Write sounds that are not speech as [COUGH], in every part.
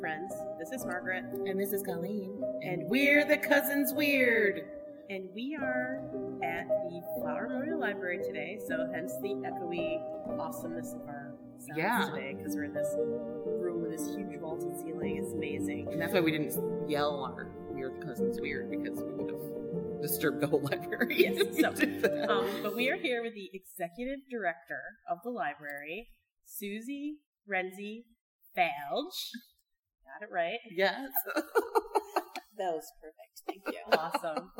Friends. This is Margaret, And this is Colleen. And we're the Cousins Weird. and we are at the Flower Memorial Library today. So, hence the echoey awesomeness of our sounds Yeah. today, because we're in this room with this huge vaulted ceiling. It's amazing. And that's why we didn't yell our We're the Cousins Weird because we would have disturbed the whole [LAUGHS] library. Yes, [LAUGHS] so. Um, but we are here with the executive director of the library, Suzie Renzi Falge. Got it right. yes. [LAUGHS] That was perfect. Thank you. Awesome.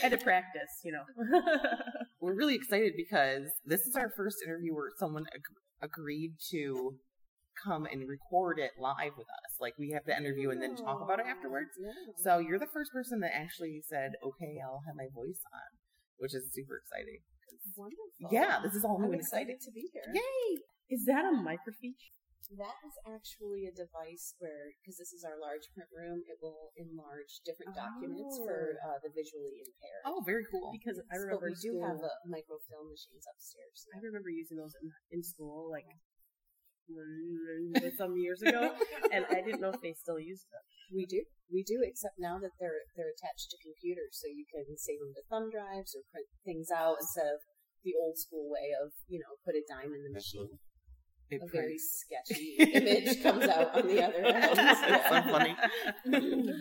Had to practice, you know. [LAUGHS] We're really excited because this is our first interview where someone ag- agreed to come and record it live with us. Like we have the interview and then talk about it afterwards. So you're the first person that actually said, "Okay, I'll have my voice on," which is super exciting. Wonderful. Yeah, this is all new I'm and exciting. excited to be here. Yay! Is that a microfiche? That is actually a device where, because this is our large print room, it will enlarge different documents for uh, the visually impaired. Oh, very cool. Because I But remember we do school- have uh, microfilm machines upstairs. I remember using those in, in school, like some years ago, [LAUGHS] and I didn't know if they still used them. We do, we do, except now that they're they're attached to computers, so you can save them to thumb drives or print things out instead of the old school way of you know put a dime in the machine. It A very sketchy image comes out on the other [LAUGHS] end. That's so funny. [LAUGHS]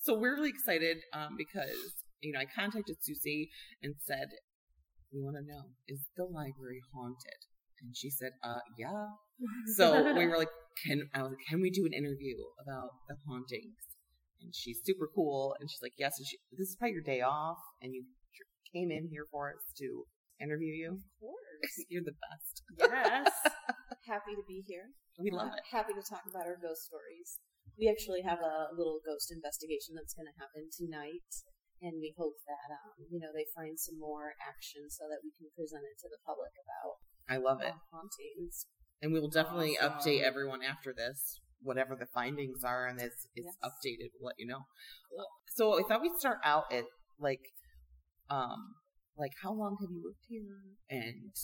so we're really excited um, because you know I contacted Suzie and said, "We want to know is the library haunted?" And she said, "Uh, yeah." So we were like, "Can I was like, can we do an interview about the hauntings?" And she's super cool, and she's like, "Yes." And she, this is probably your day off, and you came in here for us to interview you. Of course. [LAUGHS] You're the best. Yes. Happy to be here. We love Uh, it. Happy to talk about our ghost stories. We actually have a little ghost investigation that's going to happen tonight, and we hope that um, you know they find some more action so that we can present it to the public about I love it. hauntings. And we will definitely Awesome. update everyone after this, whatever the findings are, and it's it's Yes. updated. We'll let you know. So I thought we'd start out at like, um, like how long have you lived here, and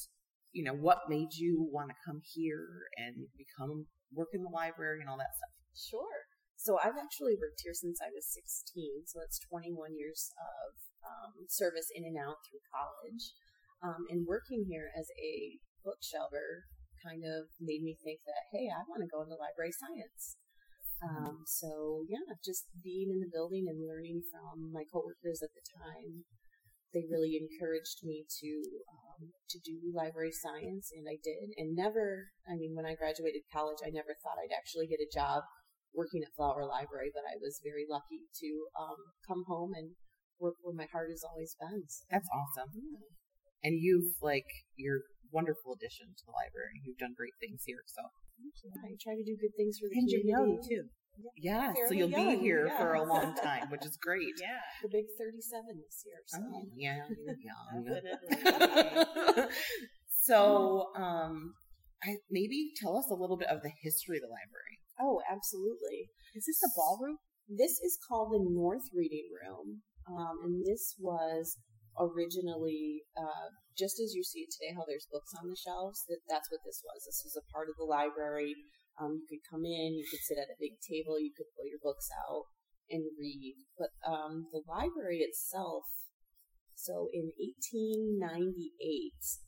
you know what made you want to come here and become work in the library and all that stuff. Sure. So I've actually worked here since I was 16, so that's 21 years of um, service in and out through college. Um, and working here as a bookshelver kind of made me think that, hey, I want to go into library science. Um, so yeah, just being in the building and learning from my coworkers at the time, they really encouraged me to um, to do library science, and I did. And never, I mean, when I graduated college, I never thought I'd actually get a job working at Flower Library, but I was very lucky to um, come home and work where my heart has always been. That's awesome. And you've like you're wonderful addition to the library. You've done great things here. So yeah, I try to do good things for the And community too. Yeah, so you'll be here yeah. for a long time, which is [LAUGHS] great. Yeah. The big 37 this year. So. Oh, yeah, you're [LAUGHS] young. [LAUGHS] So, um, I maybe tell us a little bit of the history of the library. Oh, absolutely. Is this the ballroom? This is called the North Reading Room. Um, and this was originally uh, just as you see it today, how there's books on the shelves. That that's what this was. This was a part of the library. Um, you could come in, you could sit at a big table, you could pull your books out and read. But um, the library itself. So in 1898,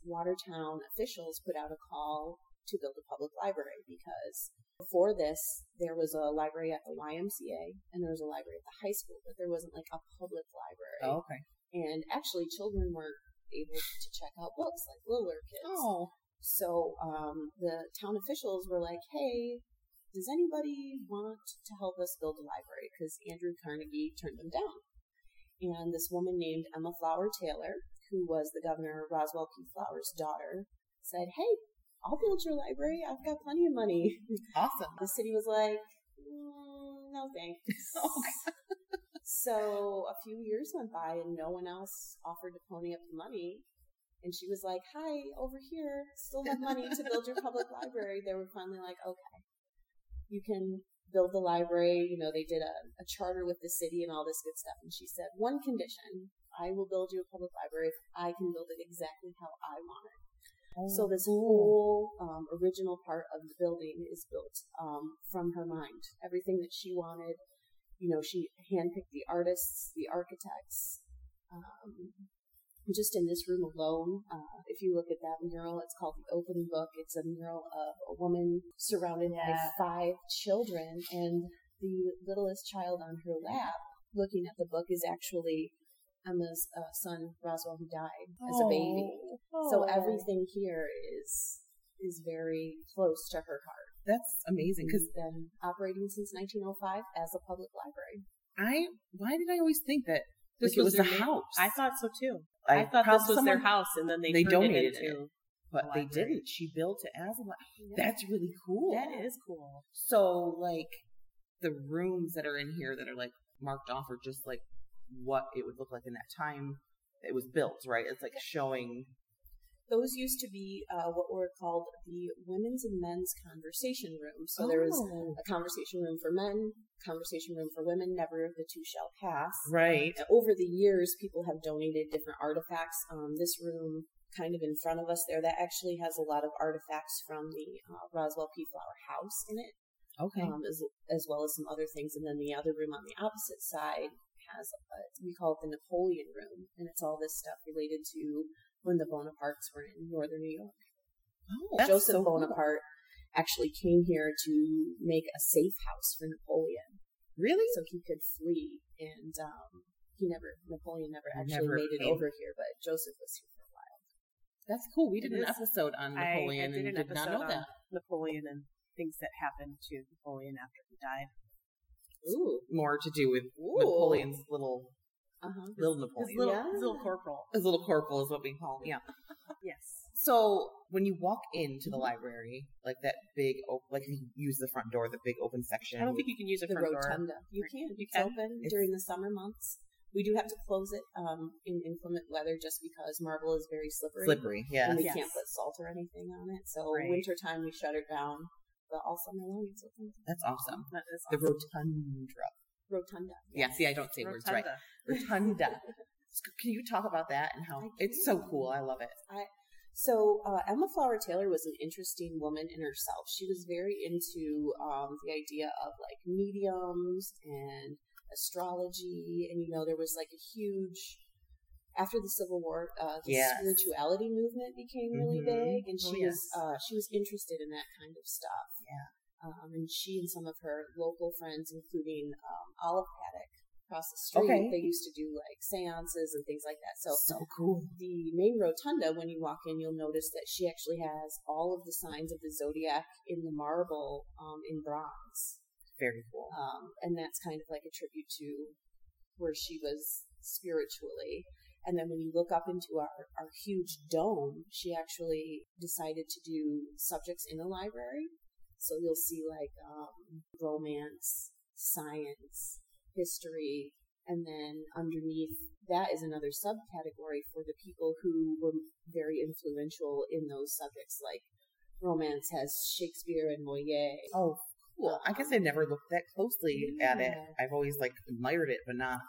Watertown officials put out a call to build a public library because before this, there was a library at the YMCA and there was a library at the high school, but there wasn't like a public library. Oh, okay. And actually, children weren't able to check out books like littler kids. Oh. So um, the town officials were like, hey, does anybody want to help us build a library? Because Andrew Carnegie turned them down. And this woman named Emma Flower Taylor, who was the governor Roswell P. Flower's daughter, said, hey, I'll build your library. I've got plenty of money. Awesome. The city was like, mm, no thanks. [LAUGHS] So a few years went by and no one else offered to pony up the money. And she was like, hi, over here, still have money to build your public [LAUGHS] library. They were finally like, okay, you can build the library. You know, they did a, a charter with the city and all this good stuff. And she said, one condition, I will build you a public library if I can build it exactly how I want it. So this whole um, original part of the building is built um, from her mind. Everything that she wanted, you know, she handpicked the artists, the architects. Um, just in this room alone, uh, if you look at that mural, it's called the Open Book. It's a mural of a woman surrounded Yeah. by five children, and the littlest child on her lap, looking at the book, is actually Emma's uh, son Roswell, who died as a baby. So everything here is is very close to her heart. That's amazing because It's been operating since 1905 as a public library. I why did I always think that This it was the house? I thought so too. I I, thought this was their house, and then they they donated it into. but they didn't. She built it as a li- That's really cool. That is cool. So like the rooms that are in here that are like marked off are just like what it would look like in that time it was built, right? It's like showing Those used to be uh, what were called the women's and men's conversation rooms. So there was Oh. a conversation room for men, conversation room for women. Never the two shall pass. right. Over the years, people have donated different artifacts. Um, this room, kind of in front of us there, that actually has a lot of artifacts from the uh, Roswell P. Flower house in it. Okay. um, as, as well as some other things. And then the other room on the opposite side has, uh, we call it the Napoleon room, and it's all this stuff related to when the Bonapartes were in northern New York. oh, that's Joseph so cool. Bonaparte actually came here to make a safe house for Napoleon, Really? so he could flee. And um, he never, Napoleon never actually Never made it came. over here, but Joseph was here for a while. That's cool. We did It an is- episode on Napoleon I, did and an did not episode know on that. Napoleon and things that happened to Napoleon after he died. Ooh, More to do with Ooh. Napoleon's little uh huh. little His Napoleon. little, Yeah. his little corporal. His little corporal is what we call him. Yeah. [LAUGHS] Yes. So when you walk into the library, like that big, op- like you use the front door, the big open section. I don't think you can use a the front door. rotunda. You can. You it's can? open It's- during the summer months. We do have to close it um, in inclement weather just because marble is very slippery. slippery. Yeah. And we Yes. can't put salt or anything on it. So Right. wintertime we shut it down. But all summer long it's open. That's awesome. That is awesome. The awesome. rotunda. Rotunda. Yeah. See, I don't say words right. Rotunda. Rotunda. [LAUGHS] Can you talk about that and how it's so cool? I love it. So uh, Emma Flower Taylor was an interesting woman in herself. She was very into um, the idea of like mediums and astrology, and you know there was like a huge after the Civil War, uh, the Yes. spirituality movement became really Mhm. big, and Oh, she yes. was uh, she was interested in that kind of stuff. Yeah. Um, and she and some of her local friends, including um, Olive Paddock across the street, Okay. they used to do like seances and things like that. So So cool. the main rotunda, when you walk in, you'll notice that she actually has all of the signs of the zodiac in the marble um, in bronze. Very cool. Um, and that's kind of like a tribute to where she was spiritually. And then when you look up into our, our huge dome, she actually decided to do subjects in the library. So you'll see like um, romance, science, history, and then underneath that is another subcategory for the people who were very influential in those subjects. Like romance has Shakespeare and Moliere. Oh, cool. I guess I never looked that closely at it. I've always like admired it, but not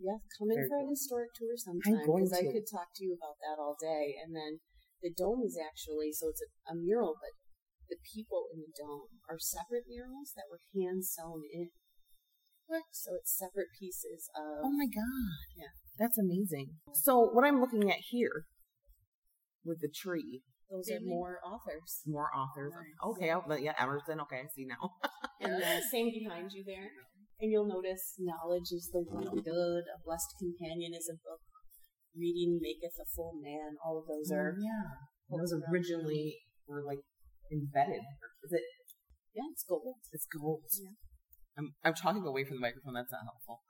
Yeah, come in for a cool. historic tour sometime because I could talk to you about that all day. And then the dome is actually so it's a, a mural, but the people in the dome are separate murals that were hand sewn in. What? So it's separate pieces of. Oh my god. Yeah. That's amazing. So what I'm looking at here with the tree, those are more authors. more authors. Nice. Okay, I'll, but yeah, Emerson. Okay, I see now. [LAUGHS] And the same behind you there. And you'll notice knowledge is the one good, a blessed companion is a book, reading maketh a full man. All of those mm, are. yeah. quotes Those originally were like embedded. Is it? Yeah, it's gold. It's gold. Yeah. I'm I'm talking away from the microphone. That's not helpful.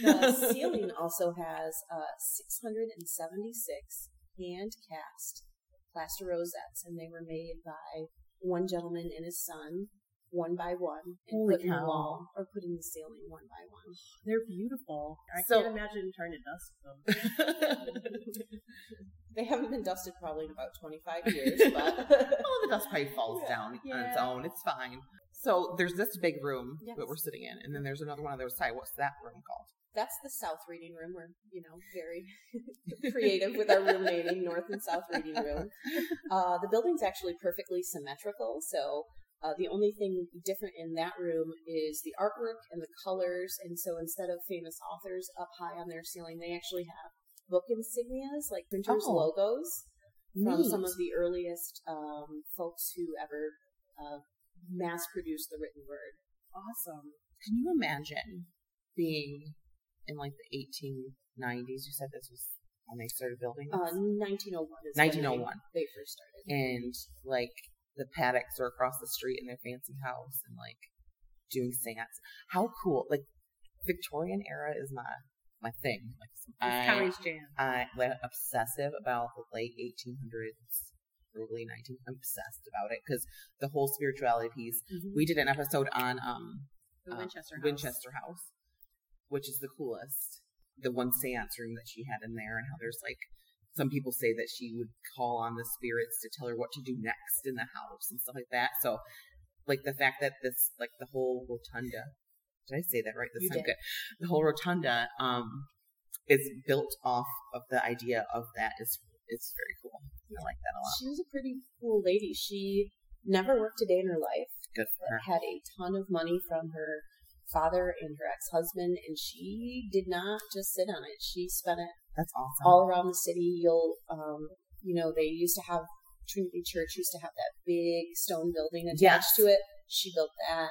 The [LAUGHS] ceiling also has uh, 676 hand cast plaster rosettes, and they were made by one gentleman and his son, one by one, and Holy put in the cow. wall or put in the ceiling one by one. [GASPS] They're beautiful. I So- can't imagine trying to dust them. [LAUGHS] They haven't been dusted probably in about 25 years, [LAUGHS] but [LAUGHS] well, the dust probably falls Yeah. down on its own. It's fine. So there's this big room Yes. that we're sitting in, and then there's another one on the other side. What's that room called? that's the south reading room. We're, you know, very creative with our room naming, north and south reading room. Uh, the building's actually perfectly symmetrical, so uh, the only thing different in that room is the artwork and the colors. And so instead of famous authors up high on their ceiling, they actually have book insignias, like printers' Oh. logos from some of the earliest um, folks who ever uh, mass produced the written word. awesome. Can you imagine being in like the 1890s? You said this was when they started building Uh, 1901 is when 1901. They, they first started. and like the paddocks are across the street in their fancy house and like doing seance. How cool! Like Victorian era is my my thing. Like I, Tony's jam. I like obsessive about the late 1800s, early 19. I'm obsessed about it because the whole spirituality piece. Mhm. We did an episode on um The uh, Winchester House. Winchester House, which is the coolest. The one seance room that she had in there, and how there's like some people say that she would call on the spirits to tell her what to do next in the house and stuff like that. So, like the fact that this, like the whole rotunda, did I say that right? This You time did. good. The whole rotunda, um, is built off of the idea of that is is very cool. I like that a lot. She was a pretty cool lady. She never worked a day in her life, Good for her. had a ton of money from her father and her ex husband, and she did not just sit on it. She spent it That's awesome. all around the city. You'll, um, you know, they used to have Trinity Church used to have that big stone building attached Yes. to it. She built that.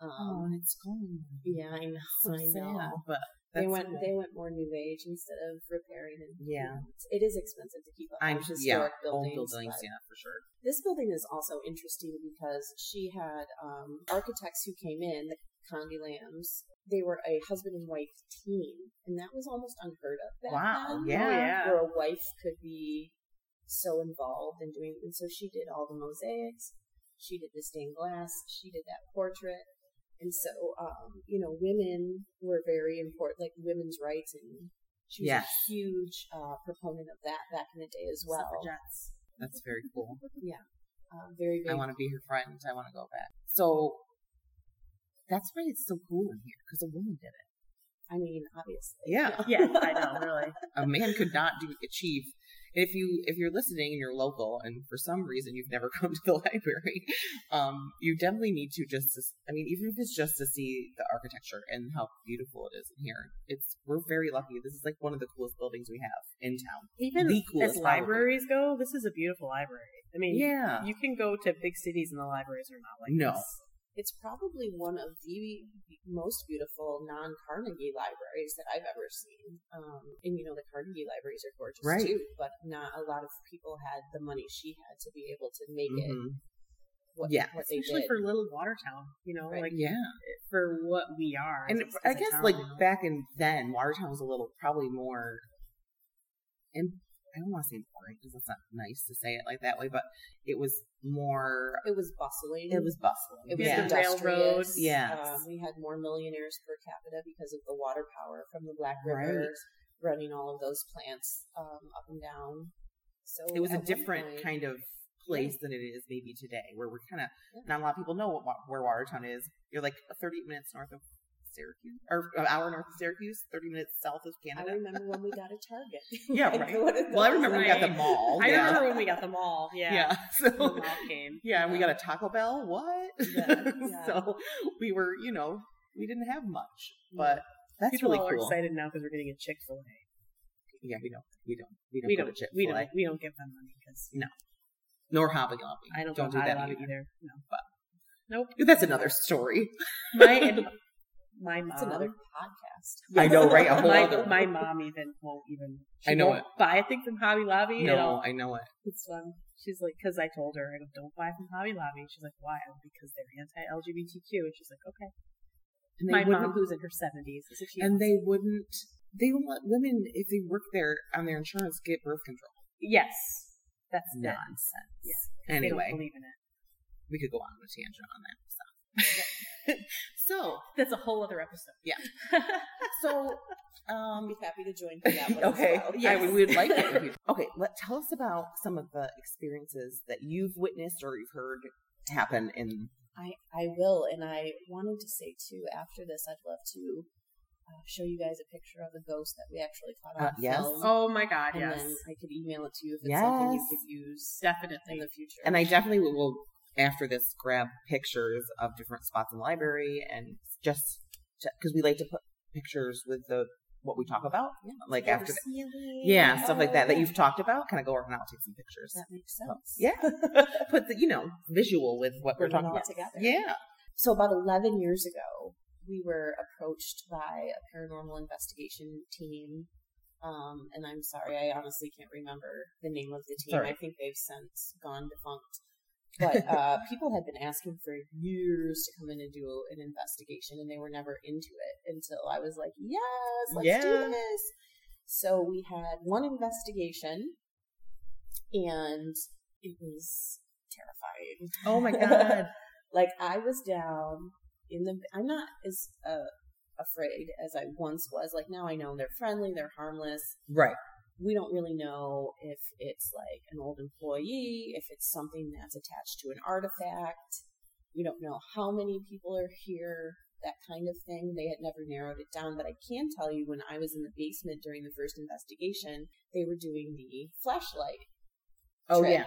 Um, oh, and it's gone. Yeah, I know. So I know. but They went. cool. They went more new age instead of repairing. And you Yeah. know, it's- expensive to keep up I'm on yeah, historic buildings. old buildings, yeah, for sure. This building is also interesting because she had um, architects who came in, the Condie Lambs. They were a husband and wife team, and that was almost unheard of back Wow, then. yeah. Yeah. where a wife could be so involved in doing. And so she did all the mosaics, she did the stained glass, she did that portrait. And so, um, you know, women were very important, like women's rights, and she was Yes. a huge uh, proponent of that back in the day as well. Suffragettes. That's very cool. Yeah, uh, very big. I want to be her friend. I want to go back. So that's why it's so cool in here because a woman did it. I mean, obviously. Yeah. [LAUGHS] Yeah, I know, really. A man could not do achieve. If you if you're listening and you're local and for some reason you've never [LAUGHS] come to the library, um, you definitely need to just. To, I mean, even if it's just to see the architecture and how beautiful it is in here, it's we're very lucky. This is like one of the coolest buildings we have in town. Even The coolest, as probably. libraries go, this is a beautiful library. I mean, Yeah. you can go to big cities and the libraries are not like No. this. It's probably one of the most beautiful non Carnegie libraries that I've ever seen. Um, and you know, the Carnegie libraries are gorgeous Right. too, but not a lot of people had the money she had to be able to make it Mhm. what, Yeah. what they Especially did. for little Watertown, you know, Right. like Yeah. for what we are. as and a- I as guess town, like back in then, Watertown was a little probably more. And I don't want to say boring because it's not nice to say it like that way, but it was more. it was bustling. It was bustling. It was Yeah. industrious. Railroad. Yes. Um, we had more millionaires per capita because of the water power from the Black Right. River running all of those plants um, up and down. So It was a different point- kind of place than it is maybe today, where we're kind of Yeah. not a lot of people know what, where Watertown is. You're like 30 minutes north of Syracuse, or an hour north of Syracuse, 30 minutes south of Canada. I remember when we got a Target. [LAUGHS] [LAUGHS] Yeah, right. Well, I remember we got the mall. I yeah. remember when we got the mall. Yeah. Yeah. [LAUGHS] The So mall came. yeah, and we got a Taco Bell. What? Yeah, so we were, you know, we didn't have much, but that's People really all are cool. excited now because we're getting a Chick Fil A. Yeah, we don't, we don't, we don't We don't. to Chick We don't. We don't give them money because no. nor Hobby Lobby. I don't, don't do that either. either. No. But- nope. That's another story. My my mom. It's another podcast. I know, right? A whole my, other my mom even won't even. She I know won't Buy a thing from Hobby Lobby. No, I'll- I know it. It's fun. She's like, because I told her, I go, don't buy from Hobby Lobby. She's like, why? I go, because they're anti-LGBTQ. And she's like, okay. And My mom, who's in her seventies, is a and they wouldn't. They don't let women, if they work there on their insurance, get birth control. yes, that's Yeah. nonsense. Yeah, they Anyway, don't believe in it. we could go on a tangent on that stuff. [LAUGHS] so, That's a whole other episode. Yeah. [LAUGHS] so, um, be happy to join for that one. okay, well. yeah, we would like it. [LAUGHS] Okay, let tell us about some of the experiences that you've witnessed or you've heard happen in. I, I will, and I wanted to say too. After this, I'd love to uh, show you guys a picture of the ghost that we actually caught on Uh, yes. film. Oh my god, and yes, I could email it to you if it's something you could use definitely. in the future. And I definitely will, after this, grab pictures of different spots in the library and just because we like to put pictures with the what we talk about, like after the, yeah, stuff like that that you've talked about. Kind of go over and I'll take some pictures. That makes sense. Yeah, [LAUGHS] put the you know visual with what we're it talking about. together. Yeah. So about 11 years ago, we were approached by a paranormal investigation team. Um, and I'm sorry, I honestly can't remember the name of the team. Sorry. I think they've since gone defunct. But [LAUGHS] uh, people had been asking for years to come in and do an investigation, and they were never into it until I was like, "Yes, let's Yeah. do this." So we had one investigation, and it was terrifying. Oh my [LAUGHS] god. like I was down in the. I'm not as uh, afraid as I once was. Like now, I know they're friendly, they're harmless. right. We don't really know if it's like an old employee, if it's something that's attached to an artifact. We don't know how many people are here, that kind of thing. They had never narrowed it down, but I can tell you when I was in the basement during the first investigation, they were doing the flashlight Oh trick, yeah.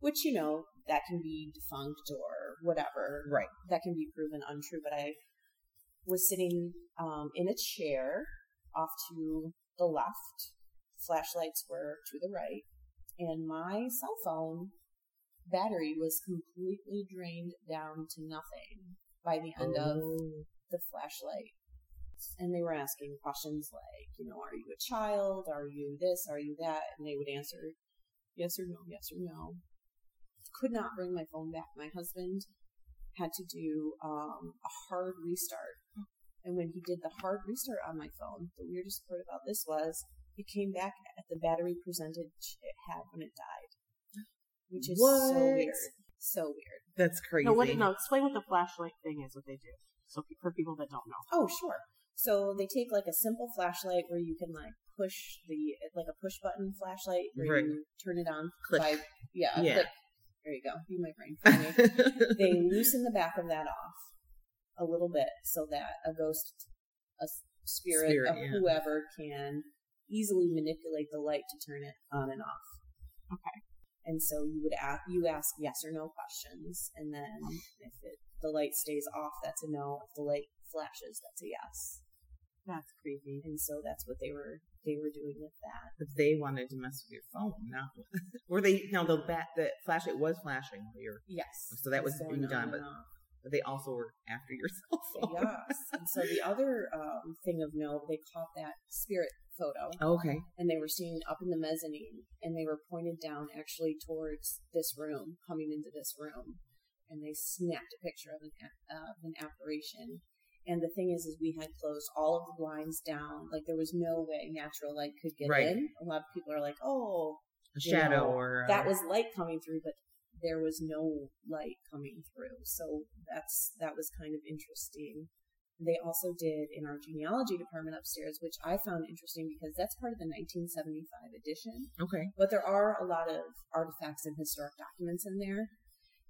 which you know that can be defunct or whatever Right. that can be proven untrue but i was sitting um, in a chair off to the left flashlights were to the right and my cell phone battery was completely drained down to nothing by the end of Oh. the flashlight. And they were asking questions like, you know, are you a child? Are you this? Are you that? And they would answer yes or no, yes or no. Could not bring my phone back. My husband had to do um, a hard restart. And when he did the hard restart on my phone, the weirdest part about this was it came back at the battery percentage it had when it died. Which is so weird. So weird. That's crazy. No, what, no, explain what the flashlight thing is. What they do. So for people that don't know. Oh, sure. So they take like a simple flashlight where you can like push the like a push button flashlight where Right. you turn it on Click. by yeah, Yeah. click. There you go. Be my brain for me. [LAUGHS] they loosen the back of that off a little bit so that a ghost, a spirit, Spirit, of yeah. whoever can easily manipulate the light to turn it on and off. Okay. And so you would ask, you ask yes or no questions, and then if it, the light stays off, that's a no. If the light flashes, that's a yes. That's creepy. And so that's what they were they were doing with that. But they wanted to mess with your phone, not [LAUGHS] were they? No, the bat, the flashlight was flashing you're, Yes. So that was being done, but- off. But they also were after your [LAUGHS] cell phone. yes. And so the other um, thing of note, they caught that spirit photo, Okay. and they were seen up in the mezzanine, and they were pointed down actually towards this room, coming into this room, and they snapped a picture of an uh, of an apparition. And the thing is, is we had closed all of the blinds down. Like there was no way natural light could get Right. in. A lot of people are like, "Oh, A you shadow know, or that was light coming through, but there was no light coming through. So that's that was kind of interesting. They also did in our genealogy department upstairs, which I found interesting because that's part of the 1975 edition. okay. But there are a lot of artifacts and historic documents in there.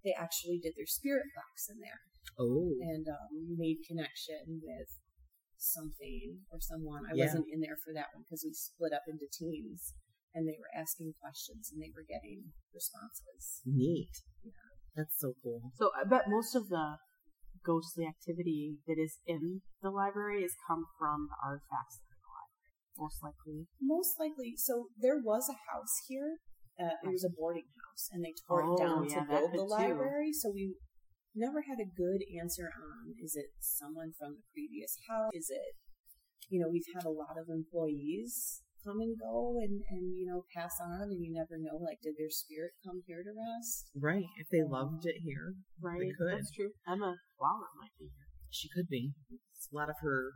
They actually did their spirit box in there Oh, and um, made connection with something or someone. I Yeah. wasn't in there for that one because we split up into teams and they were asking questions and they were getting responses. Neat. Yeah. That's so cool. So I bet most of the ghostly activity that is in the library has come from the artifacts that are in the library. Most likely. Most likely, so there was a house here. Uh, it was a boarding house, and they tore Oh, it down yeah, to build could the too. library. So we never had a good answer on is it someone from the previous house? Is it, you know, we've had a lot of employees come and go and, and you know, pass on, and you never know, like, did their spirit come here to rest? Right. If they loved it here, Right. could. That's true. Emma Flower might be here. she could be. It's a lot of her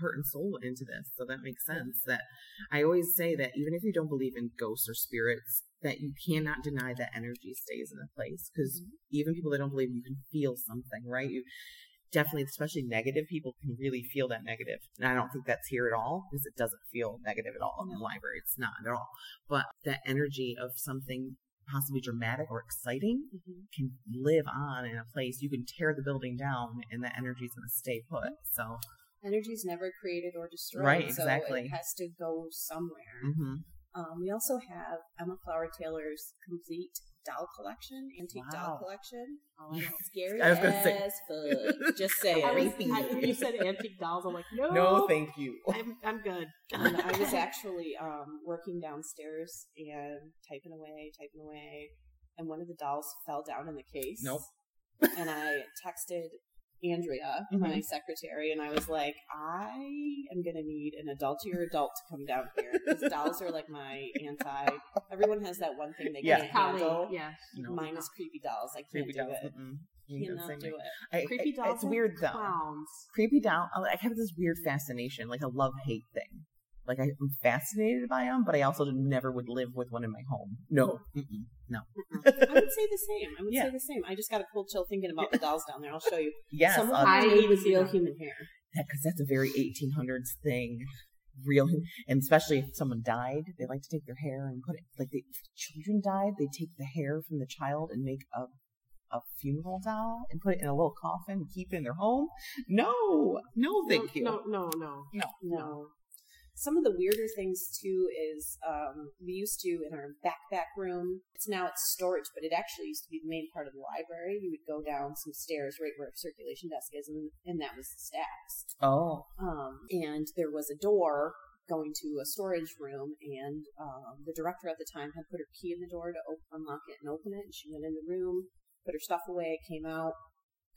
heart and soul into this, so that makes sense. That I always say that even if you don't believe in ghosts or spirits, that you cannot deny that energy stays in a place because mm-hmm. even people that don't believe you can feel something, right? You definitely, especially negative people, can really feel that negative. And I don't think that's here at all because it doesn't feel negative at all in the library. It's not at all. But that energy of something possibly dramatic or exciting can live on in a place. You can tear the building down and the energy's going to stay put. So, Energy is never created or destroyed. Right, So exactly. it has to go somewhere. hmm Um, we also have Emma Flower Taylor's complete doll collection, antique doll collection. Oh, I know. Scary I was gonna say- as fuck. Just saying. I was, I, you said [LAUGHS] antique dolls, I'm like, no, no, thank you. I'm, I'm good. [LAUGHS] And I was actually um, working downstairs and typing away, typing away, and one of the dolls fell down in the case. Nope. And I texted Andrea, Mm-hmm. my secretary, and I was like, I am going to need an adult adultier adult to come down here. Because dolls are like my anti. Everyone has that one thing they Yeah. can't Colleen, handle. yeah. No. Mine is creepy dolls. I can't Creepy do dolls. it. mm-mm. You can Cannot do it. I- Creepy I- dolls. It's weird though. Clowns. Creepy doll. I I have this weird fascination, like a love hate thing. Like I'm fascinated by them, but I also never would live with one in my home. No, Mm-mm. no. I would say the same. I would Yeah. say the same. I just got a cold chill thinking about the dolls down there. I'll show you. [LAUGHS] Yes, Some of I'll- them I are with real human hair. because that's a very 1800s thing. Real, and especially if someone died, they like to take their hair and put it like they, if children died, they take the hair from the child and make a a funeral doll and put it in a little coffin and keep it in their home. No, no, thank you. No, no, no. No. Some of the weirder things too is um, we used to in our backpack room. It's now it's storage, but it actually used to be the main part of the library. You would go down some stairs right where circulation desk is, and, and that was the stacks. Oh, Um, and there was a door going to a storage room, and um, the director at the time had put her key in the door to op- unlock it and open it. And she went in the room, put her stuff away, came out,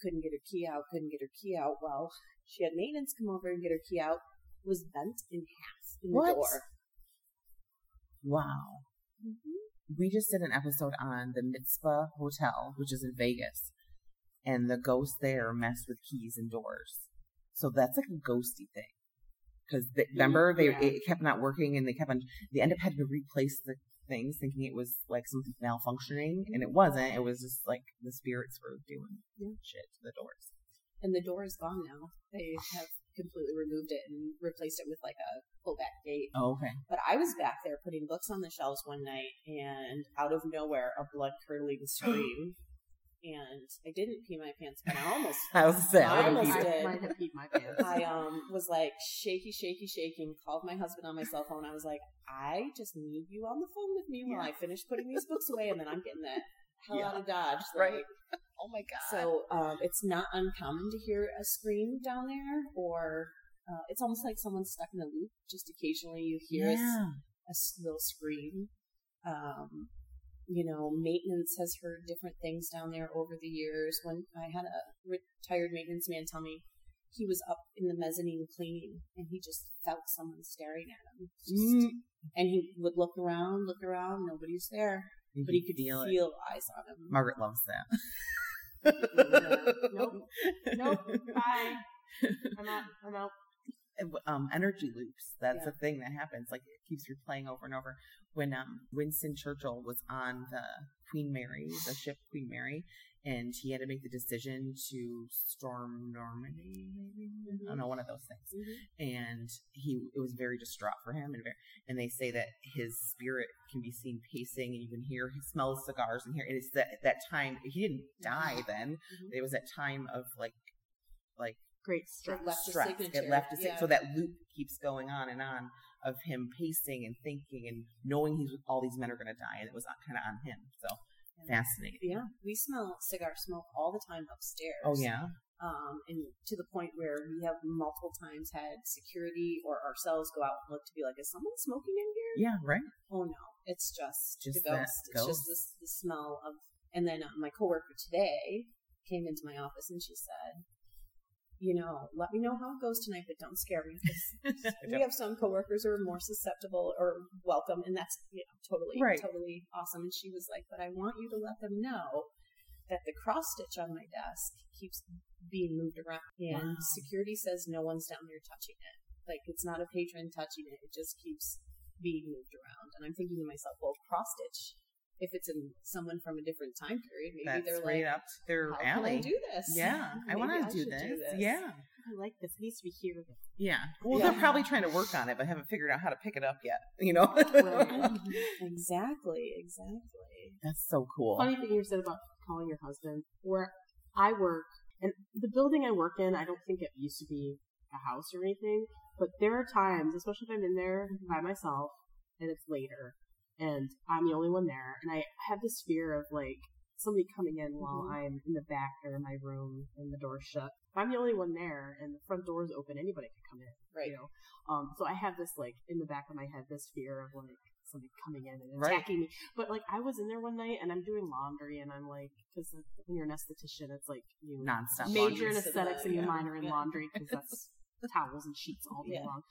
couldn't get her key out, couldn't get her key out. Well, she had maintenance come over and get her key out. Was bent in half in What? the door. wow. Mm-hmm. We just did an episode on the Mizpah Hotel, which is in Vegas, and the ghosts there mess with keys and doors. So that's like a ghosty thing. Because mm, remember, they Yeah. it kept not working, and they kept on. They end up having to replace the things, thinking it was like something malfunctioning, and it wasn't. It was just like the spirits were doing shit to the doors. And the door is gone now. They have completely removed it and replaced it with like a pullback gate. Oh, okay. But I was back there putting books on the shelves one night, and out of nowhere, a blood curdling [GASPS] scream. and I didn't pee my pants, but I almost, [LAUGHS] I was saying, I I almost peed. did. I might have peed my pants. I um was like shaky, shaky, shaking. Called my husband on my cell phone. I was like, I just need you on the phone with me while I finish putting these books away, and then I'm getting that hell out of Dodge. Right. Like, Oh my god. So um, it's not uncommon to hear a scream down there, or uh, it's almost like someone's stuck in a loop. Just occasionally you hear a s- yeah. a s- little scream. Um, you know, maintenance has heard different things down there over the years. When I had a retired maintenance man tell me he was up in the mezzanine cleaning and he just felt someone staring at him. Just- Mm. And he would look around, look around, nobody's there, You but he could feel, it. eyes on him. Margaret loves that. [LAUGHS] nope. Nope. Bye. I'm out. I'm out. um, energy loops. That's Yeah. a thing that happens. Like it keeps replaying over and over. When um, Winston Churchill was on the Queen Mary, the ship Queen Mary, and he had to make the decision to storm Normandy, maybe I don't know, one of those things. Mm-hmm. And he, it was very distraught for him, and very, and they say that his spirit can be seen pacing, and you can hear he smells cigars and hear. And it's that that time he didn't die mm-hmm. then. Mm-hmm. It was that time of like like great stress. It left stress. It left a yeah. so that loop keeps going on and on of him pacing and thinking and knowing he's all these men are going to die, and it was kind of on him. So fascinating. Yeah, we smell cigar smoke all the time upstairs. Oh yeah. um, and to the point where we have multiple times had security or ourselves go out and look to be like, is someone smoking in here? Yeah. Right. Oh no, it's just, Just the ghost. It's just this, the smell of. And then uh, my coworker today came into my office and she said, "You know, let me know how it goes tonight, but don't scare me." 'cause [LAUGHS] we have some coworkers who are more susceptible or welcome, and that's you know totally Right. totally awesome. And she was like, "But I want you to let them know." That the cross stitch on my desk keeps being moved around, and Wow. security says no one's down there touching it. Like it's not a patron touching it; it just keeps being moved around. And I'm thinking to myself, well, cross stitch. If it's in someone from a different time period, maybe That's they're right like, up their "How can. I do this? Yeah, I [LAUGHS] want to do should this. Yeah, I like this. It needs to be here. yeah. Well, Yeah. they're probably trying to work on it, but haven't figured out how to pick it up yet. [LAUGHS] You know, [LAUGHS] exactly, exactly. that's so cool. Funny thing you said about calling your husband. Where I work, and the building I work in, I don't think it used to be a house or anything, but there are times, especially if I'm in there by myself and it's later, and I'm the only one there, and I have this fear of like somebody coming in while Mhm. I'm in the back or in my room and the door's shut. If I'm the only one there and the front door's open, anybody could come in. Right. You know, um, so I have this like in the back of my head this fear of like somebody coming in and Right. attacking me. But like I was in there one night and I'm doing laundry and I'm like, because when you're an esthetician, it's like you Nonstop major in aesthetics and you Yeah. minor in laundry because that's towels and sheets all day Yeah. long.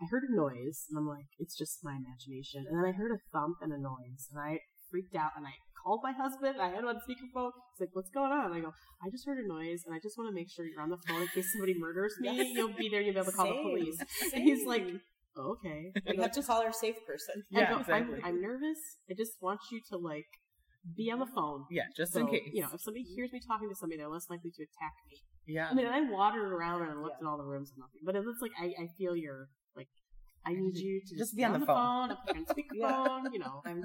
I heard a noise and I'm like, it's just my imagination. And then I heard a thump and a noise and I freaked out and I called my husband. I had him on speakerphone. He's like, what's going on? And I go, I just heard a noise and I just want to make sure you're on the phone in case somebody murders me. Yes. You'll be there. You'll be able to call the Same. police. And he's like, oh, okay. we have to call our safe person. I Yeah, go, exactly. I'm, I'm nervous. I just want you to like be on the phone. Yeah, just So, in case. You know, if somebody hears me talking to somebody, they're less likely to attack me. Yeah. I mean, I wandered around and I looked Yeah. in all the rooms and nothing. But it looks like I, I feel you're like, I need [LAUGHS] you to Just just, be on the phone. phone, up on speakerphone, you know. I'm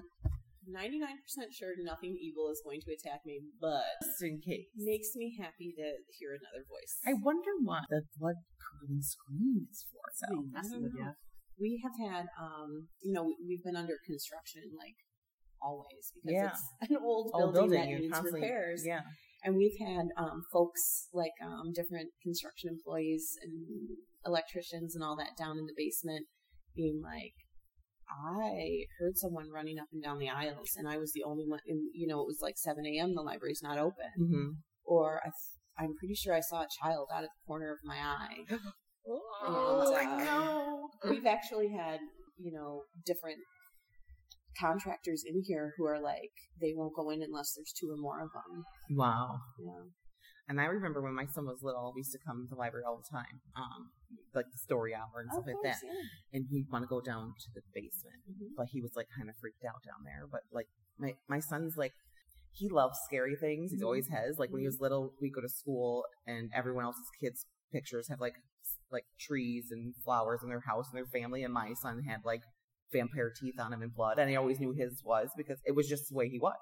99% sure nothing evil is going to attack me, but just in case. makes me happy to hear another voice. I wonder what the blood curdling scream is for. Something though. messing don't know. you. we have had, um, you know, we- we've been under construction like always because Yeah. it's [LAUGHS] an old Oh, building, building, that you needs constantly- repairs. Yeah. And we've had um, folks like um, different construction employees and electricians and all that down in the basement being like, I heard someone running up and down the aisles, and I was the only one. And you know, it was like 7 a.m. The library's not open, Mm-hmm. or I, th- I'm pretty sure I saw a child out of the corner of my eye. [GASPS] Oh, And, uh, I know. We've actually had, you know, different contractors in here who are like, they won't go in unless there's two or more of them. Wow. Yeah. And I remember when my son was little, we used to come to the library all the time, um, like the story hour and stuff Of like course, that. yeah. And he'd want to go down to the basement, Mhm. but he was like kind of freaked out down there. But like my my son's like he loves scary things. He always has. Like when he was little, we go to school and everyone else's kids' pictures have like like trees and flowers in their house and their family, and my son had like vampire teeth on him and blood, and I always knew his was because it was just the way he was.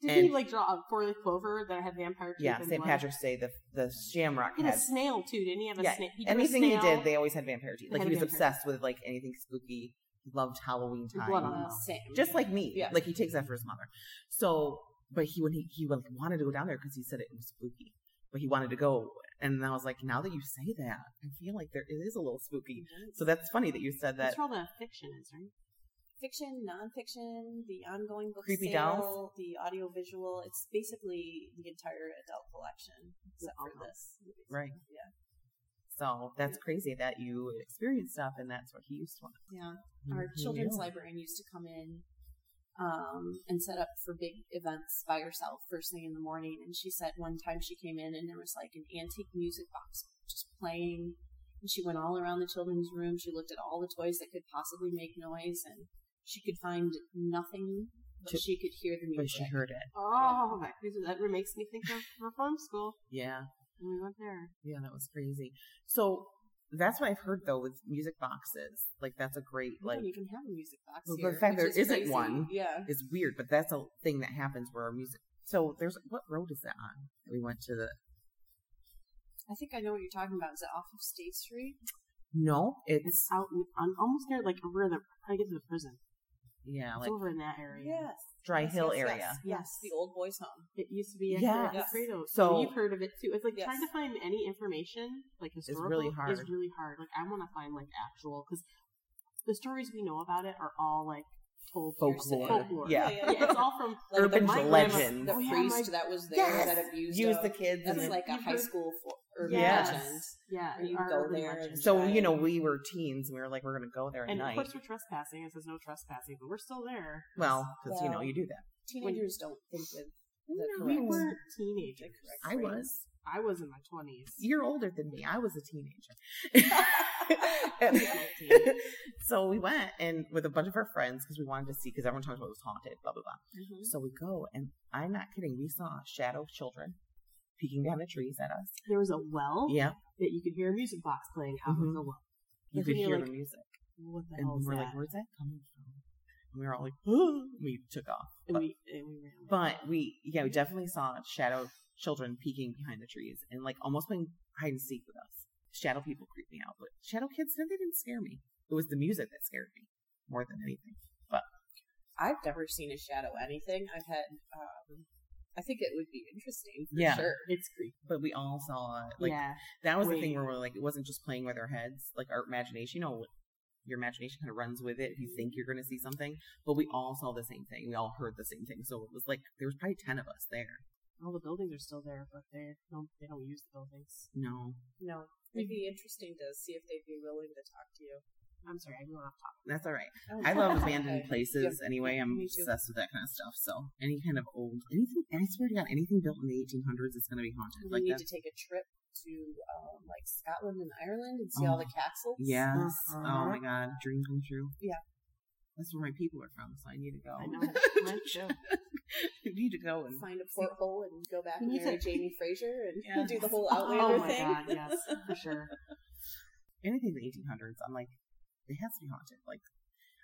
Did And- he like draw a four leaf clover that had vampire teeth? Yeah, St. Patrick's Day, the the shamrock He had had a snail too, didn't he? Have a yeah, snail? He drew a anything he did, they always had vampire teeth. Like he was obsessed with like anything spooky. He loved Halloween time, blood on them. same. just like me. Yeah. Like he takes that for his mother. So, but he when he he like, wanted to go down there because he said it was spooky, but he wanted to go, and I was like, now that you say that, I feel like there it is a little spooky. So that's funny that you said that. That's where all the fiction is, right? fiction, nonfiction, the ongoing book Creepy sale, dolls? the audio visual. It's basically the entire adult collection except for this. Right. Yeah. So that's crazy that you experienced stuff, and that's what he used to want. Yeah. Our Mhm. children's librarian used to come in um, and set up for big events by herself first thing in the morning. And she said one time she came in and there was like an antique music box just playing. And she went all around the children's room. She looked at all the toys that could possibly make noise and she could find nothing, but She- she could hear the But music. she heard it. Oh, that, that makes me think of reform school Yeah. when we went there. Yeah, that was crazy. So that's what I've heard though with music boxes. Like that's a great We like don't even have a music box Well, here. the fact there is isn't crazy. one Yeah. is weird, but that's a thing that happens where our music. So there's what road is that on? We went to the I think I know what you're talking about. Is it off of State Street? No, It's it's out in, on, almost near like over the how to get to the prison. yeah, It's like over in that area. Yes. Dry Yes, Hill yes, area. Yes, yes, the old boys' home. It used to be Yeah. yeah. Alfredo. So- So you've heard of it too. It's like Yes. trying to find any information like historical really hard. Is really hard. Like I want to find like actual because the stories we know about it are all like told Folklore. Folklore. Yeah. Yeah, yeah, it's all from Like Urban the, my legend. The Oh, yeah, priest my- that was there Yes! that abused Use them. the kids That's and like a high heard- school for urban Yes. legend. yeah, you go there legend. So Right. you know, we were teens. And we were like, we're gonna go there at and night. of course we're trespassing. It says no trespassing, but we're still there. well, because you know you do that. Teenagers don't think with the No, correct. we weren't the teenagers. correct I was. I was in my twenties. You're older than me. I was a teenager. [LAUGHS] I was 19. [LAUGHS] so we went and with a bunch of our friends because we wanted to see because everyone talked about it was haunted, blah blah blah. Mhm. So we go and I'm not kidding. We saw shadow children peeking down the trees at us. There was a well Yeah, that you could hear a music box playing out Mhm. of the well. you That's could hear like, the music, What the and hell is we're that? like, "Where's that coming from?" And we were all like, [GASPS] "We took off." and But, we and we ran. but we, yeah, we definitely saw shadow children peeking behind the trees and like almost playing hide and seek with us. Shadow people creep me out, but shadow kids, they didn't scare me. It was the music that scared me more than anything. But I've never seen a shadow anything. I've had. Um, I think it would be interesting for Yeah. sure. it's creepy. But we all saw it. Like yeah, that was the thing where we're like, it wasn't just playing with our heads, like our imagination. You know, your imagination kind of runs with it if you think you're going to see something. But we all saw the same thing. We all heard the same thing. So it was like there was probably ten of us there. all the buildings are still there, but they don't they don't use the buildings. No, No, it'd be interesting to see if they'd be willing to talk to you. I'm sorry, I went off topic. that's all right. [LAUGHS] Oh, I love [LAUGHS] abandoned places Yep. anyway. I'm obsessed with that kind of stuff. So any kind of old anything, I swear to God, anything built in the 1800s is going to be haunted. We Like need that. to take a trip to um, like Scotland and Ireland and see all Oh, the castles. Yes. Uh-huh. Oh my God, dream come true. Yeah. That's where my people are from, so I need to go. I know. [LAUGHS] Mine too. I need to go and Find a porthole and go back and marry to- Jamie Fraser and Yes. do the whole Outlander thing. Oh my thing. god, yes, for sure. anything in the 1800s, I'm like, it has to be haunted. Like,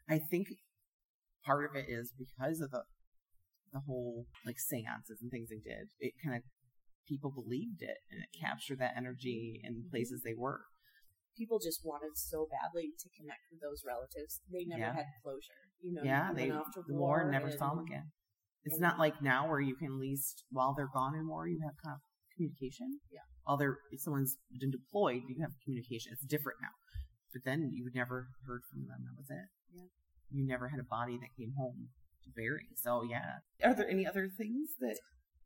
I think part of it is because of the the whole like seances and things they did. It kind of people believed it and it captured that energy in places they were. People just wanted so badly to connect with those relatives. They never Yeah. had closure. You know, yeah, they went off to the war war never and- saw them again. It's and- not like now where you can at least while they're gone in war you have kind of communication. Yeah. While they're if someone's been deployed, you have communication. It's different now. But then you never heard from them. That was it. Yeah. You never had a body that came home to bury. So yeah. Are there any other things that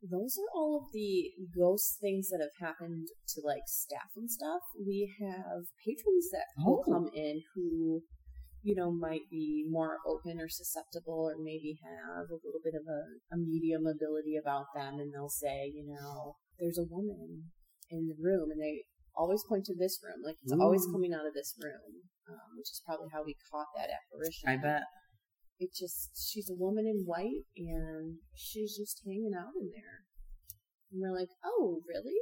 those are all of the ghost things that have happened to like staff and stuff. We have patrons that will Oh. come in who, you know, might be more open or susceptible or maybe have a little bit of a, a medium ability about them and they'll say, you know, there's a woman in the room and they always point to this room, like it's always coming out of this room, um, which is probably how we caught that apparition. I bet. It just she's a woman in white and she's just hanging out in there. And we're like oh really?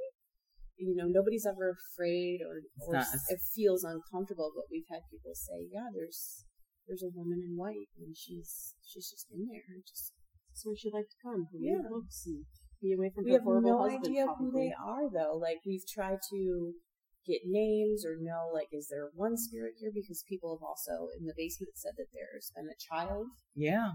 You know nobody's ever afraid or, or not it feels uncomfortable but we've had people say yeah there's there's a woman in white and she's she's just in there. And just That's where she'd like to come. Read Yeah. books and be away from we have no idea who they are though like we've tried to get names or know like is there one spirit here because people have also in the basement said that there's been a child yeah.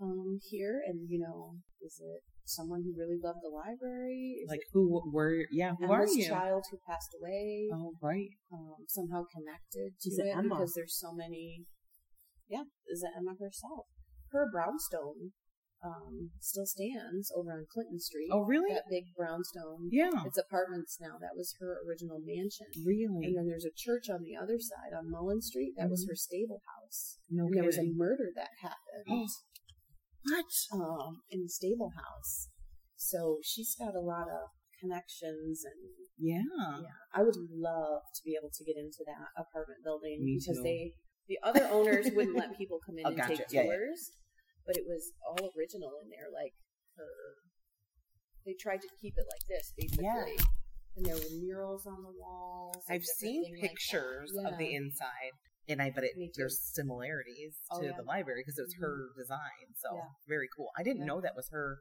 um here and you know is it someone who really loved the library is Like who were yeah, who are Emma's you? child who passed away Oh right. um somehow connected to Is it it Emma? because there's so many yeah is it emma herself her brownstone um still stands over on clinton street Oh really? that big brownstone Yeah. it's apartments now that was her original mansion Really? and then there's a church on the other side on mullen street that was Mhm. her stable house no and there was a murder that happened [GASPS] what? um, in the stable house. So she's got a lot of connections, and Yeah. yeah, I would love to be able to get into that apartment building Me because too. they, the other owners wouldn't let [LAUGHS] people come in Oh, and gotcha. take Yeah, yeah. But it was all original in there. Like her, they tried to keep it like this, basically. Yeah. And there were murals on the walls. I've seen thing like pictures of the inside, and I bet it there's similarities Oh, to yeah. the library because it was Mhm. her design. So Yeah. very cool. I didn't Yeah. know that was her.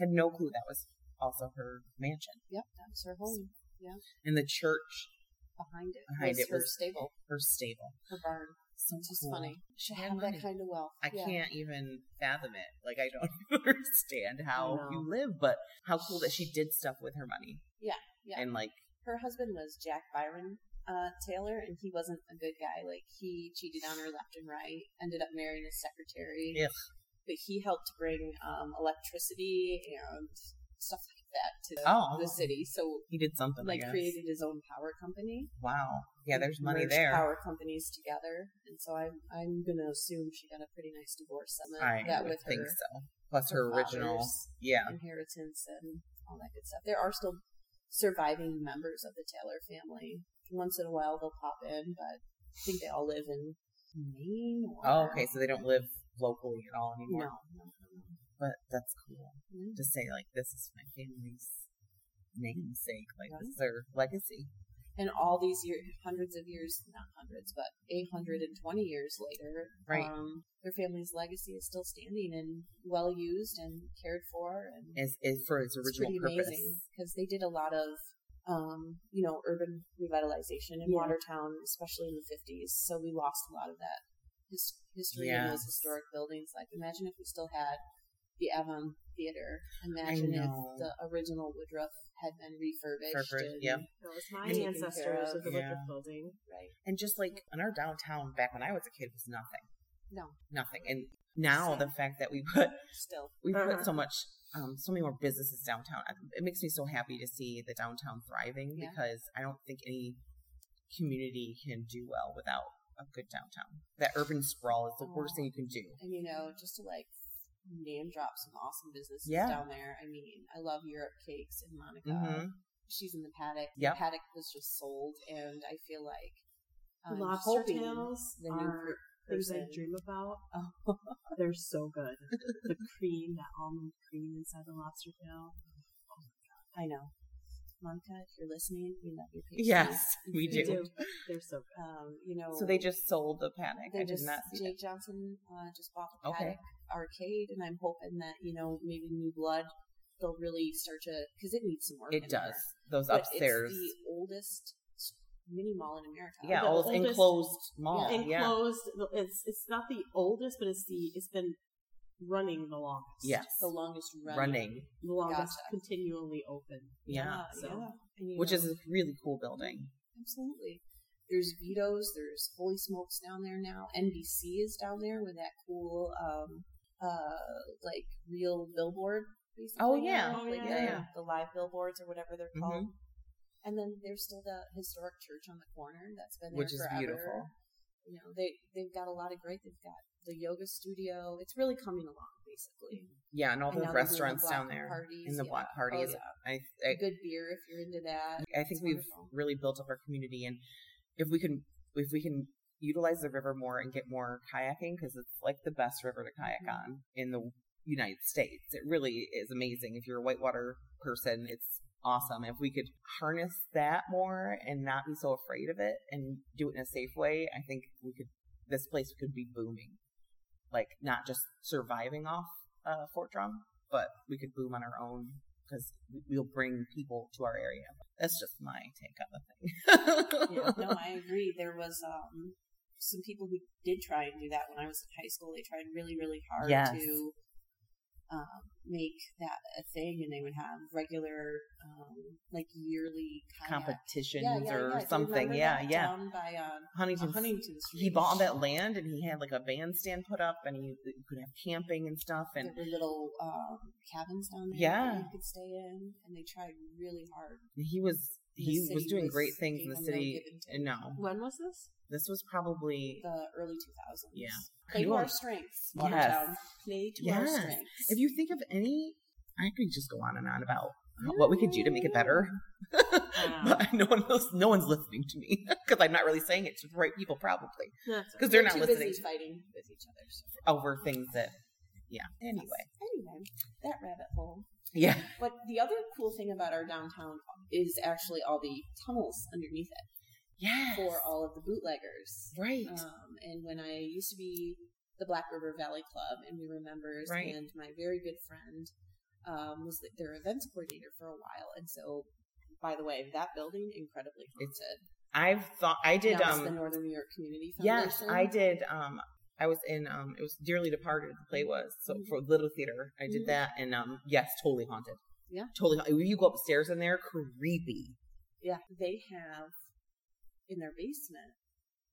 Had no clue that was also her mansion. Yep, that was her home. Yeah. And the church behind it Behind was it her was- stable, her stable. her barn. So It's just cool. funny. She She had had money. that kind of wealth. I Yeah. can't even fathom it. Like I don't [LAUGHS] understand how you live, but how cool that she did stuff with her money. Yeah, yeah. And like Her husband was Jack Byron uh, Taylor, and he wasn't a good guy. Like he cheated on her left and right. Ended up marrying his secretary. Ugh. But he helped bring um, electricity and stuff like that to oh, the, Oh. the city. So he did something. Like created his own power company. Wow. Yeah, there's money there. Power companies together, and so I'm I'm gonna assume she got a pretty nice divorce settlement. I that would with think her so. Plus her, original. Yeah. inheritance and all that good stuff. There are still surviving members of the Taylor family. Once in a while they'll pop in, but I think they all live in Maine. Or, Oh, okay. So they don't live locally at all anymore. no, no, no. But that's cool Yeah. to say like this is my family's namesake. Like this is their legacy. And all these years, hundreds of years, not hundreds, but 820 years later, Right. um, their family's legacy is still standing and well used and cared for. And Is is for its it's original pretty purpose. amazing because they did a lot of, um, you know, urban revitalization in Yeah. Watertown, especially in the 50s. So we lost a lot of that his, history in those historic buildings. Like, imagine if we still had the Avon Theater. Imagine if the original Woodruff had been refurbished. Refurbished, and- yep. That was my And ancestors of, of the yeah. Woodruff building. Right. And just like in our downtown back when I was a kid was nothing. No, Nothing. And now Same. the fact that we put still. we Uh-huh. put so much um, so many more businesses downtown. It makes me so happy to see the downtown thriving Yeah. because I don't think any community can do well without a good downtown. That urban sprawl is the worst Oh. thing you can do. And you know, just to like name drop some awesome businesses Yeah. down there. I mean, I love Europe Cakes and Monica. Mhm. She's in the paddock. Yep. The paddock was just sold, and I feel like The lobster tails the are things I dream about. [LAUGHS] Oh. They're so good. the cream, that almond cream inside the lobster tail. Oh my god! I know. Monica, if you're listening, we love your pastries. Yes, [LAUGHS] we We do. do. They're so good. Um, you know, So they just sold the panic. they I did just not see Jake Johnson uh, just bought the Okay. Paddock arcade, and I'm hoping that you know maybe New Blood they'll really start to because it needs some work. It does. there. Those But upstairs. It's the oldest mini mall in America. yeah, the all oldest- enclosed mall. Yeah. Yeah. Enclosed. It's it's not the oldest, but it's the it's been running the longest. Yes. the longest running. Running. the longest Gotcha. continually open. Yeah. so- yeah. Which know, is a really cool building. absolutely. There's Vito's. There's Holy Smokes down there now. NBC is down there with that cool, um, uh, like real billboard. Basically Oh, yeah. now, Oh, like yeah, the, yeah. the live billboards or whatever they're Mhm. called. And then there's still the historic church on the corner that's been there Which is forever. beautiful. You know, they they've got a lot of great. They've got the yoga studio. It's really coming along, basically. Yeah, and all And the now the restaurants down there. parties, and the yeah. block Oh, parties. yeah. I, I Good beer if you're into that. I think It's we've wonderful. really built up our community, and if we can, if we can utilize the river more and get more kayaking, because it's like the best river to kayak Mhm. on in the United States. It really is amazing. If you're a whitewater person, it's awesome. If we could harness that more and not be so afraid of it and do it in a safe way, I think we could. This place could be booming, like not just surviving off uh, Fort Drum, but we could boom on our own because we'll bring people to our area. That's just my take on the thing. Yeah, no, I [LAUGHS] agree. There was um, some people who did try and do that when I was in high school. They tried really, really hard Yes. to um, make that a thing, and they would have regular, um, like yearly kayak. Competitions Yeah, yeah, or yeah. Something. Yeah, yeah. Down by um, Huntington. Huntington Street. He bought that land and he had like a bandstand put up and he you could have camping and stuff and There were little um, cabins down there Yeah. that you could stay in, and they tried really hard. he was he was doing was great things in the city. and. No, When was this? this was probably The early 2000s. Yeah. Play to our strengths, Yes. Play to our strengths. if you think of any, I could just go on and on about what we could do to make it better. [LAUGHS] but no one knows, no one's listening to me [LAUGHS] because I'm not really saying it to the right people probably because they're not listening busy fighting with each other. so. Oh, over things that yeah. Anyway, Anyway, that rabbit hole. Yeah. But the other cool thing about our downtown is actually all the tunnels underneath it Yes. for all of the bootleggers. right. Um, and when I used to be the Black River Valley Club, and we were members, Right. and my very good friend um, was the, their events coordinator for a while, and so by the way, that building incredibly haunted. I've thought I did. Um, the Northern New York Community Foundation. Yes, I did. Um, I was in. Um, it was Dearly Departed. The play was so Mhm. for Little Theater. I did Mhm. that, and um, yes, totally haunted. Yeah. totally. ha- You go upstairs in there, creepy. Yeah, they have in their basement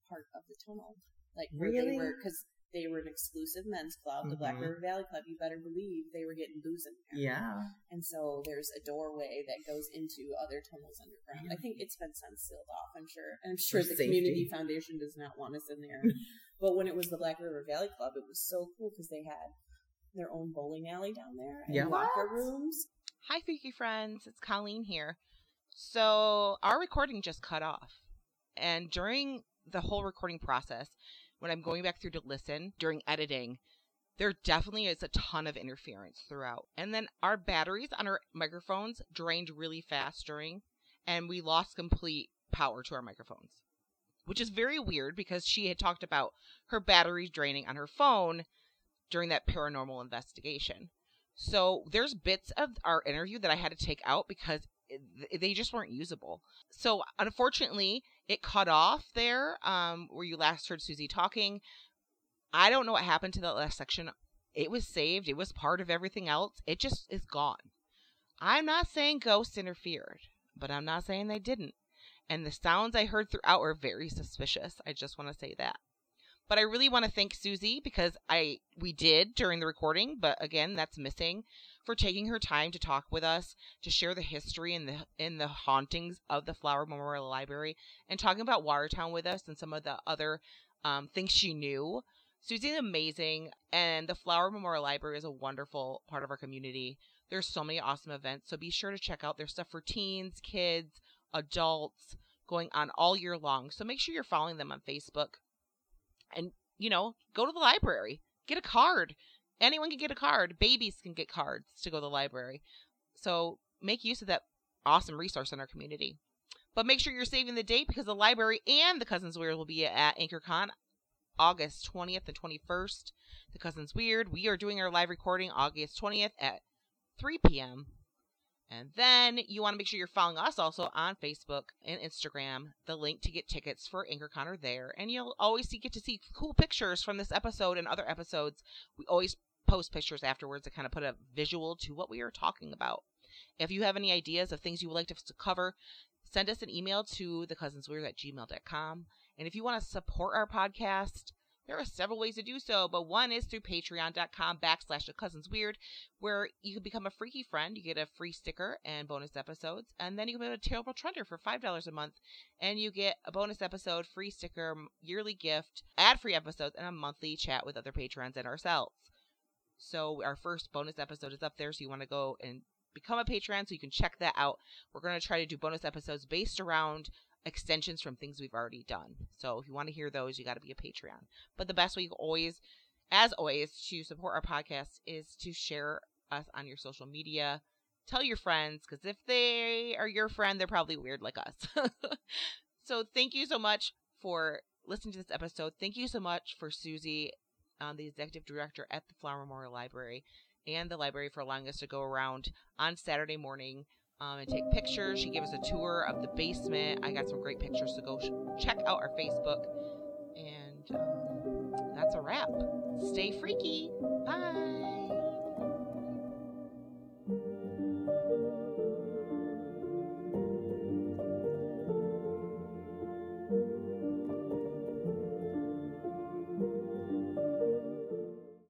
part of the tunnel, like where Really? they were because they were an exclusive men's club, the Black Mhm. River Valley Club. You better believe they were getting booze in there. Yeah, And so there's a doorway that goes into other tunnels underground. I think it's been since sealed off, I'm sure. And I'm sure For the Community. Foundation does not want us in there. [LAUGHS] but when it was the Black River Valley Club, it was so cool because they had their own bowling alley down there and Yeah. locker rooms. Hi, Freaky Friends. It's Colleen here. So, our recording just cut off. And during the whole recording process, when I'm going back through to listen during editing, there definitely is a ton of interference throughout. And then our batteries on our microphones drained really fast during, and we lost complete power to our microphones, which is very weird because she had talked about her batteries draining on her phone during that paranormal investigation. So there's bits of our interview that I had to take out because they just weren't usable. So unfortunately, it cut off there um, where you last heard Suzie talking. I don't know what happened to that last section. It was saved. It was part of everything else. It just is gone. I'm not saying ghosts interfered, but I'm not saying they didn't. And the sounds I heard throughout were very suspicious. I just want to say that. But I really want to thank Suzie because I we did during the recording, but again, that's missing for taking her time to talk with us, to share the history and the in the hauntings of the Flower Memorial Library, and talking about Watertown with us and some of the other um, things she knew. Suzie's amazing, and the Flower Memorial Library is a wonderful part of our community. There's so many awesome events, so be sure to check out their stuff for teens, kids, adults, going on all year long. So make sure you're following them on Facebook. And you know go to the library. Get a card. Anyone can get a card. Babies can get cards to go to the library. So make use of that awesome resource in our community. But make sure you're saving the date because the library and the cousins weird will be at anchorcon august 20th and 21st the cousins weird we are doing our live recording august 20th at 3 p.m and then you want to make sure you're following us also on Facebook and Instagram. The link to get tickets for AnchorCon are there. And you'll always see, get to see cool pictures from this episode and other episodes. We always post pictures afterwards to kind of put a visual to what we are talking about. If you have any ideas of things you would like us to cover, send us an email to thecousinsweird at gmail.com. And if you want to support our podcast, there are several ways to do so, but one is through patreon.com backslash the cousins weird, where you can become a freaky friend. You get a free sticker and bonus episodes, and then you can be a terrible trender for $5 a month, and you get a bonus episode, free sticker, yearly gift, ad free episodes, and a monthly chat with other patrons and ourselves. So our first bonus episode is up there, so you want to go and become a patron so you can check that out. We're going to try to do bonus episodes based around extensions from things we've already done. So if you want to hear those, you got to be a Patreon. But the best way you always, as always, to support our podcast is to share us on your social media. Tell your friends because if they are your friend, they're probably weird like us. [LAUGHS] so thank you so much for listening to this episode. Thank you so much for Suzie, um, the executive director at the Flower Memorial Library, and the library for allowing us to go around on Saturday morning um, and take pictures. She gave us a tour of the basement. I got some great pictures, so go sh- check out our Facebook. And um, that's a wrap. Stay freaky. Bye.